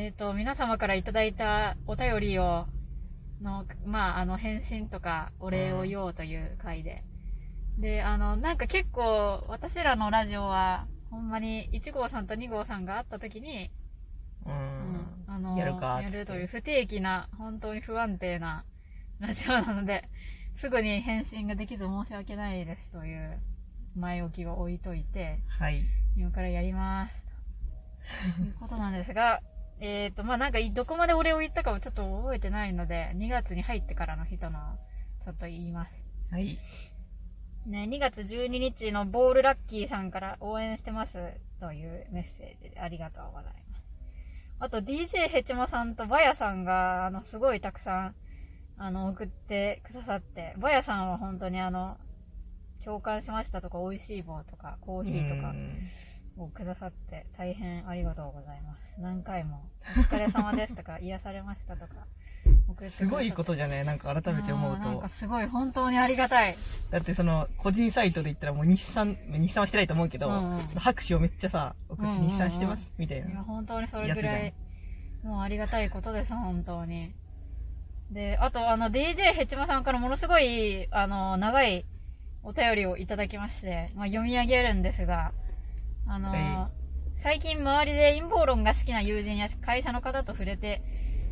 えっ、と、皆様からいただいたお便りを、の、まあ、あの、返信とか、お礼を言おうという回で。で、あの、なんか結構、私らのラジオは、ほんまに、1号さんと2号さんが会った時に、うん。うんあの、やるかやるという不定期な、本当に不安定なラジオなので、すぐに返信ができず申し訳ないですという前置きを置いといて、はい。今からやります。ということなんですが、えっと、まあ、なんかい、どこまで俺を言ったかもちょっと覚えてないので、2月に入ってからの人の、ちょっと言います。はい。ね、2月12日のボールラッキーさんから応援してますというメッセージでありがとうございます。あと DJ ヘチマさんとバヤさんが、あの、すごいたくさん、あの、送ってくださって、バヤさんは本当にあの、共感しましたとか、美味しい棒とか、コーヒーとかうんをくださって、大変ありがとうございます。何回も、お疲れ様ですとか、癒されましたとか、すごいことじゃねなんか改めて思うとなんか。すごい、本当にありがたい。だってその、個人サイトで言ったらもう日産、日産はしてないと思うけど、うんうん拍手をめっちゃさ、送ってうんうんうん日産してます、みたいいや、な。本当にそれぐらやい、もうありがたいことです、本当に。で、あと、あの、DJ ヘチマさんからものすごい、あの、長いお便りをいただきまして、まあ、読み上げるんですが、あの、は最近周りで陰謀論が好きな友人や会社の方と触れて、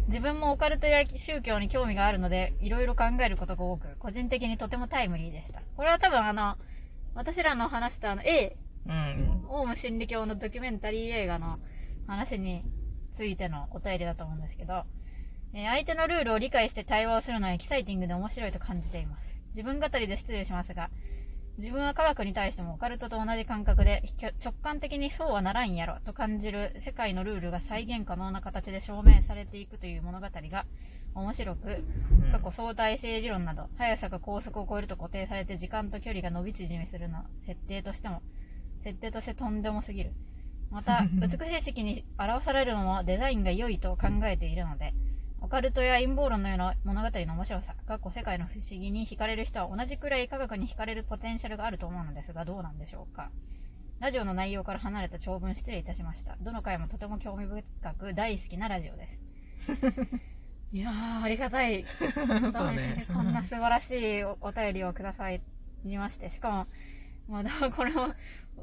自分もオカルトや宗教に興味があるので、いろいろ考えることが多く、個人的にとてもタイムリーでした。これは多分あの、私らの話したあの、A うん。オウム真理教のドキュメンタリー映画の話についてのお便りだと思うんですけど、えー相手のルールを理解して対話をするのはエキサイティングで面白いと感じています。自分語りで失礼しますが、自分は科学に対してもオカルトと同じ感覚で直感的にそうはならんやろと感じる世界のルールが再現可能な形で証明されていくという物語が面白く、うん過去相対性理論など、速さが高速を超えると固定されて時間と距離が伸び縮みするの設定としても、設定としてとんでもすぎる。また、美しい式に表されるのもデザインが良いと考えているので、オカルトや陰謀論のような物語の面白さ、過去世界の不思議に惹かれる人は同じくらい科学に惹かれるポテンシャルがあると思うのですが、どうなんでしょうか。ラジオの内容から離れた長文失礼いたしました。どの回もとても興味深く大好きなラジオです。いやー、ありがたい。そうね。こんな素晴らしいおお便りをくださいまして、しかも、まあ、だ これを、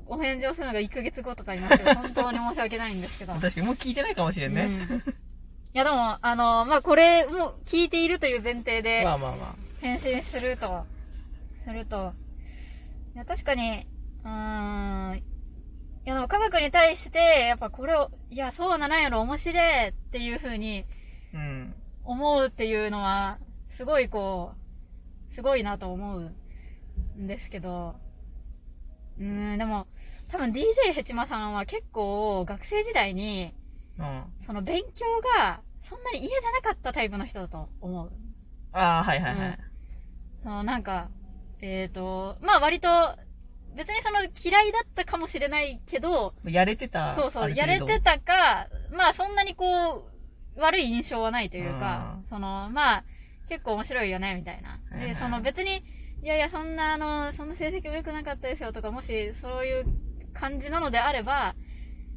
お返事をするのが1ヶ月後とかになって、本当に申し訳ないんですけど。確かにもう聞いてないかもしれんね。うんいや、でも、あの、まあ、これ、もう聞いているという前提でま、あまあま返信すると、すると、いや、確かに、うーん、いや、でも科学に対して、やっぱこれを、いや、そうならんやろ、面白いっていう風に、あ。うん。思うっていうのは、すごいこう、すごいなと思うんですけど、うーん、でも、多分 DJ ヘチマさんは結構学生時代に、うん。その勉強がそんなに嫌じゃなかったタイプの人だと思う。ああ、はいはいはい。そのなんか、えっ、と、まあ割と、別にその嫌いだったかもしれないけど、やれてた。そうそう、やれてたか、まあそんなにこう、悪い印象はないというか、その、まあ、結構面白いよね、みたいな。で、はいはいその別に、いやいや、そんなあの、そんな成績も良くなかったですよとか、もしそういう感じなのであれば、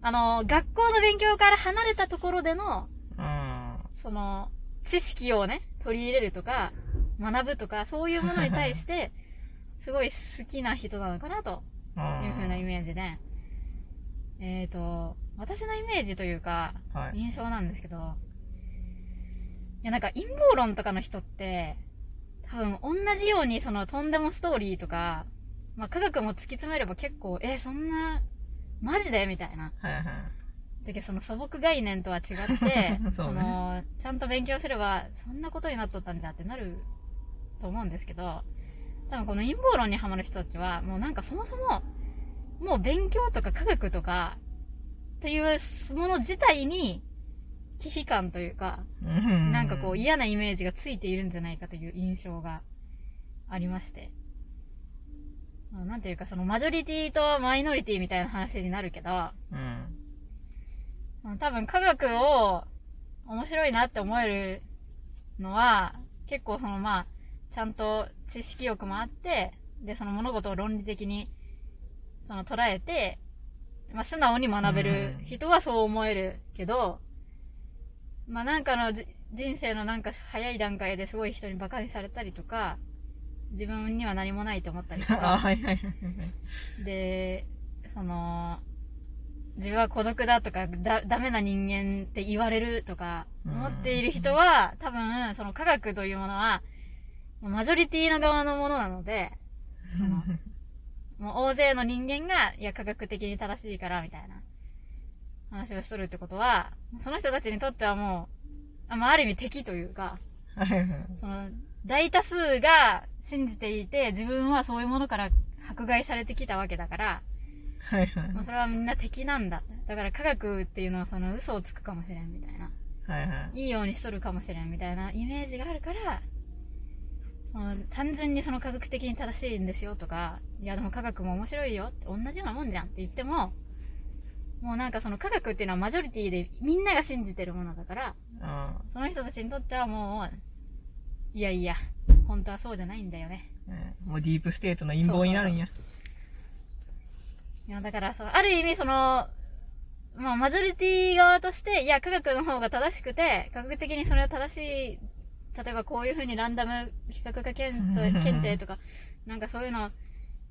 あの、学校の勉強から離れたところでの、うん。その、知識をね、取り入れるとか、学ぶとか、そういうものに対して、すごい好きな人なのかなとうん。いう風なイメージで、えっ、と、私のイメージというか、はい。印象なんですけど、いやなんか陰謀論とかの人って、多分同じようにそのとんでもストーリーとか、まあ科学も突き詰めれば結構、え、そんな、マジで？みたいな。はいはい。だけどその素朴概念とは違って、そうねその、ちゃんと勉強すれば、そんなことになっとったんじゃってなると思うんですけど、多分この陰謀論にハマる人たちは、もうなんかそもそも、もう勉強とか科学とか、っていうもの自体に、忌避感というか、うんなんかこう嫌なイメージがついているんじゃないかという印象がありまして。まあなんていうかそのマジョリティとマイノリティみたいな話になるけど、うん。うん多分科学を面白いなって思えるのは、結構そのまあ、ちゃんと知識欲もあって、で、その物事を論理的に、その捉えて、まあ素直に学べる人はそう思えるけど、まあなんかのじ人生のなんか早い段階ですごい人にバカにされたりとか、自分には何もないと思ったりと あ、か、はいはい。で、その、自分は孤独だとか、だ、ダメな人間って言われるとか、うん。思っている人は、多分、その科学というものは、マジョリティの側のものなので、その もう大勢の人間が、いや、科学的に正しいから、みたいな話をしとるってことは、その人たちにとってはもう、あまあ、ある意味敵というか、その、大多数が信じていて、自分はそういうものから迫害されてきたわけだから、はいはいもうそれはみんな敵なんだ。だから科学っていうのはその嘘をつくかもしれんみたいな。はいはい。いいようにしとるかもしれんみたいなイメージがあるから、単純にその科学的に正しいんですよとか、いやでも科学も面白いよって同じようなもんじゃんって言っても、もうなんかその科学っていうのはマジョリティでみんなが信じてるものだから、あその人たちにとってはもう、いやいや、本当はそうじゃないんだよね。あ、うんもうディープステートの陰謀になるんや。いや、だから、その、ある意味、その、まあ、マジョリティ側として、いや、科学の方が正しくて、科学的にそれは正しい、例えばこういう風にランダム比較化検査検定とか、なんかそういうのを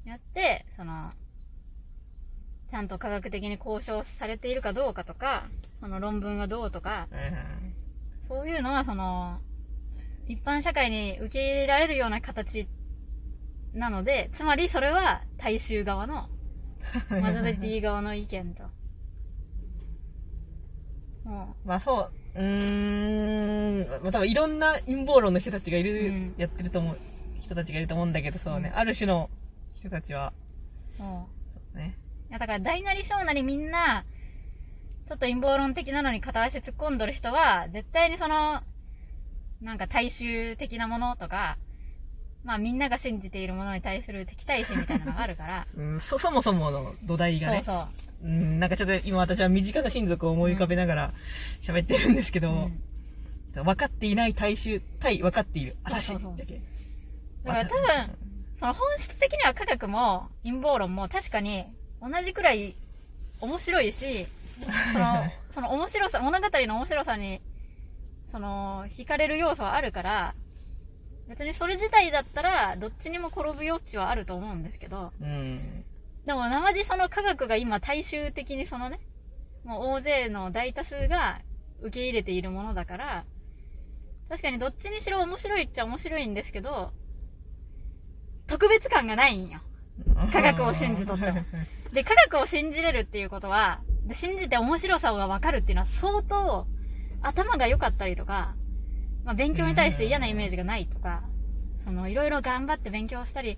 やって、その、ちゃんと科学的に交渉されているかどうかとか、その論文がどうとか。そういうのは、その、一般社会に受け入れられるような形なので、つまりそれは大衆側の マジョリティ側の意見と。もまあそう、うーん、まあ多分いろんな陰謀論の人たちがいる、うん。やってると思う、人たちがいると思うんだけど、そうね、うん。ある種の人たちは、う、もね、う。いや、だから大なり小なりみんな、ちょっと陰謀論的なのに片足突っ込んどる人は、絶対にその、なんか大衆的なものとか、まあみんなが信じているものに対する敵対心みたいなのがあるから、うん、そ、そもそもの土台がね、そうそう。うん、なんかちょっと今私は身近な親族を思い浮かべながら喋ってるんですけど、うん。分かっていない大衆対分かっている嵐。だけ。だから多分、その本質的には科学も陰謀論も確かに同じくらい面白いし、その、その面白さ、物語の面白さに、その、惹かれる要素はあるから、別にそれ自体だったら、どっちにも転ぶ余地はあると思うんですけど、うん。でも、生地その科学が今大衆的にそのね、もう大勢の大多数が受け入れているものだから、確かにどっちにしろ面白いっちゃ面白いんですけど、特別感がないんよ。科学を信じとっても で、科学を信じれるっていうことは、で信じて面白さがわかるっていうのは相当頭が良かったりとか、まあ、勉強に対して嫌なイメージがないとか、そのいろいろ頑張って勉強したり、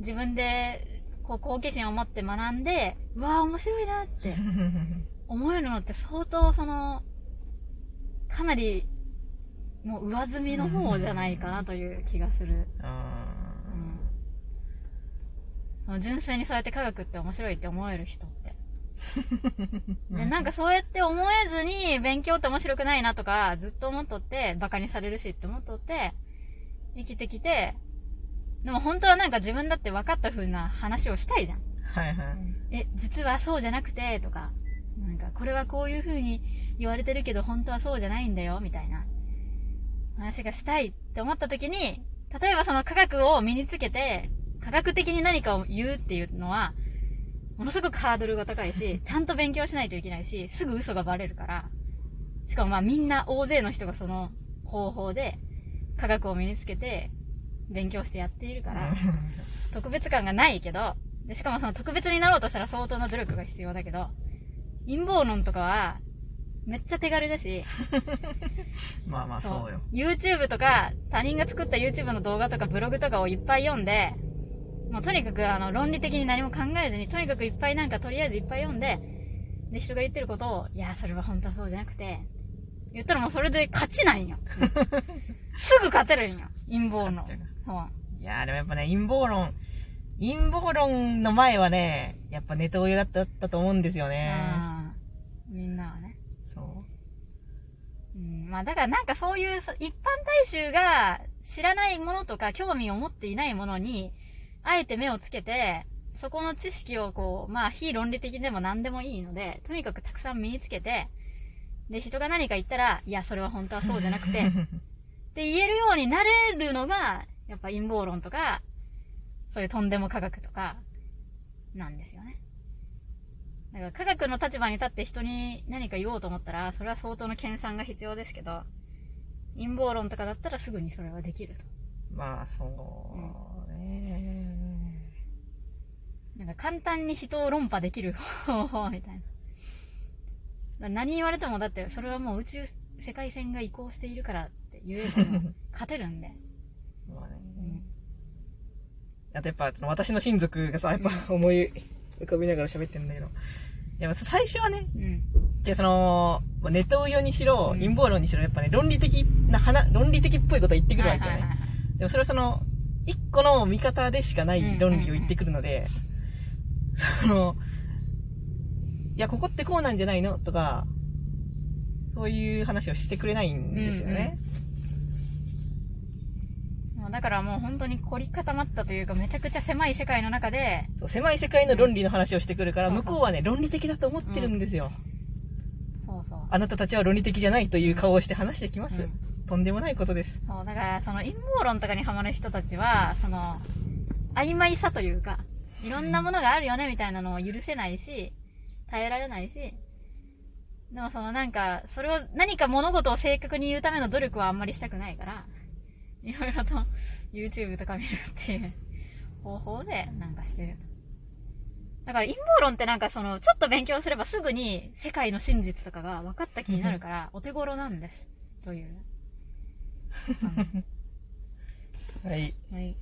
自分でこう好奇心を持って学んで、うわあ面白いなって 思えるのって相当その、かなりもう上積みの方じゃないかなという気がする。あうん。純粋にそうやって科学って面白いって思える人って。ーで、なんかそうやって思えずに勉強って面白くないなとかずっと思っとって、バカにされるしって思っとって、生きてきて、でも本当はなんか自分だって分かった風な話をしたいじゃん。はいはい。え、実はそうじゃなくて、とか、なんかこれはこういう風に言われてるけど本当はそうじゃないんだよ、みたいな話がしたいって思った時に、例えばその科学を身につけて、科学的に何かを言うっていうのは、ものすごくハードルが高いし、ちゃんと勉強しないといけないし、すぐ嘘がバレるから、しかもまあみんな大勢の人がその方法で科学を身につけて勉強してやっているから、特別感がないけど、でしかもその特別になろうとしたら相当な努力が必要だけど、陰謀論とかは、めっちゃ手軽だし、まあまあそうよ。YouTube とか、他人が作った YouTube の動画とかブログとかをいっぱい読んで、もうとにかくあの論理的に何も考えずに、とにかくいっぱいなんかとりあえずいっぱい読んで、で、人が言ってることを、いや、それは本当はそうじゃなくて、言ったらもうそれで勝ちなんよ。すぐ勝てるんよ。陰謀論。いやーでもやっぱね、陰謀論、陰謀論の前はね、やっぱネトウヨだっただったと思うんですよね。うんみんなはね。そうん、まあだからなんかそういうそ一般大衆が知らないものとか興味を持っていないものに、あえて目をつけて、そこの知識をこう、まあ非論理的でも何でもいいので、とにかくたくさん身につけて、で、人が何か言ったら、いや、それは本当はそうじゃなくて、って言えるようになれるのが、やっぱ陰謀論とか、そういうとんでも科学とか、なんですよね。だから科学の立場に立って人に何か言おうと思ったら、それは相当の研鑽が必要ですけど、陰謀論とかだったらすぐにそれはできると。まあ、そうね。なんか簡単に人を論破できる方法みたいな。何言われてもだってそれはもう宇宙世界線が移行しているからって言えば勝てるんで。まあねうんあとやっぱ、その私の親族がさ、やっぱ思い浮かびながら喋ってんだけど。いや、最初はね、うん。で、その、まあネトウヨにしろ、うん陰謀論にしろ、やっぱね、論理的な話、論理的っぽいこと言ってくるわけよね。はいはいはいはいでもそれはその、一個の見方でしかない論理を言ってくるので、その、いや、ここってこうなんじゃないの？とか、そういう話をしてくれないんですよね。もうだからもう本当に凝り固まったというかめちゃくちゃ狭い世界の中で、狭い世界の論理の話をしてくるから、うん向こうはね、論理的だと思ってるんですよ。そうそう。あなたたちは論理的じゃないという顔をして話してきます。うんとんでもないことです。そう、だからその陰謀論とかにハマる人たちは、その、曖昧さというか、いろんなものがあるよねみたいなのを許せないし、耐えられないし、でもそのなんか、それを、何か物事を正確に言うための努力はあんまりしたくないから、いろいろと YouTube とか見るっていう 方法でなんかしてる。だから陰謀論ってなんかその、ちょっと勉強すればすぐに世界の真実とかが分かった気になるから、お手頃なんです。という。はい。はい。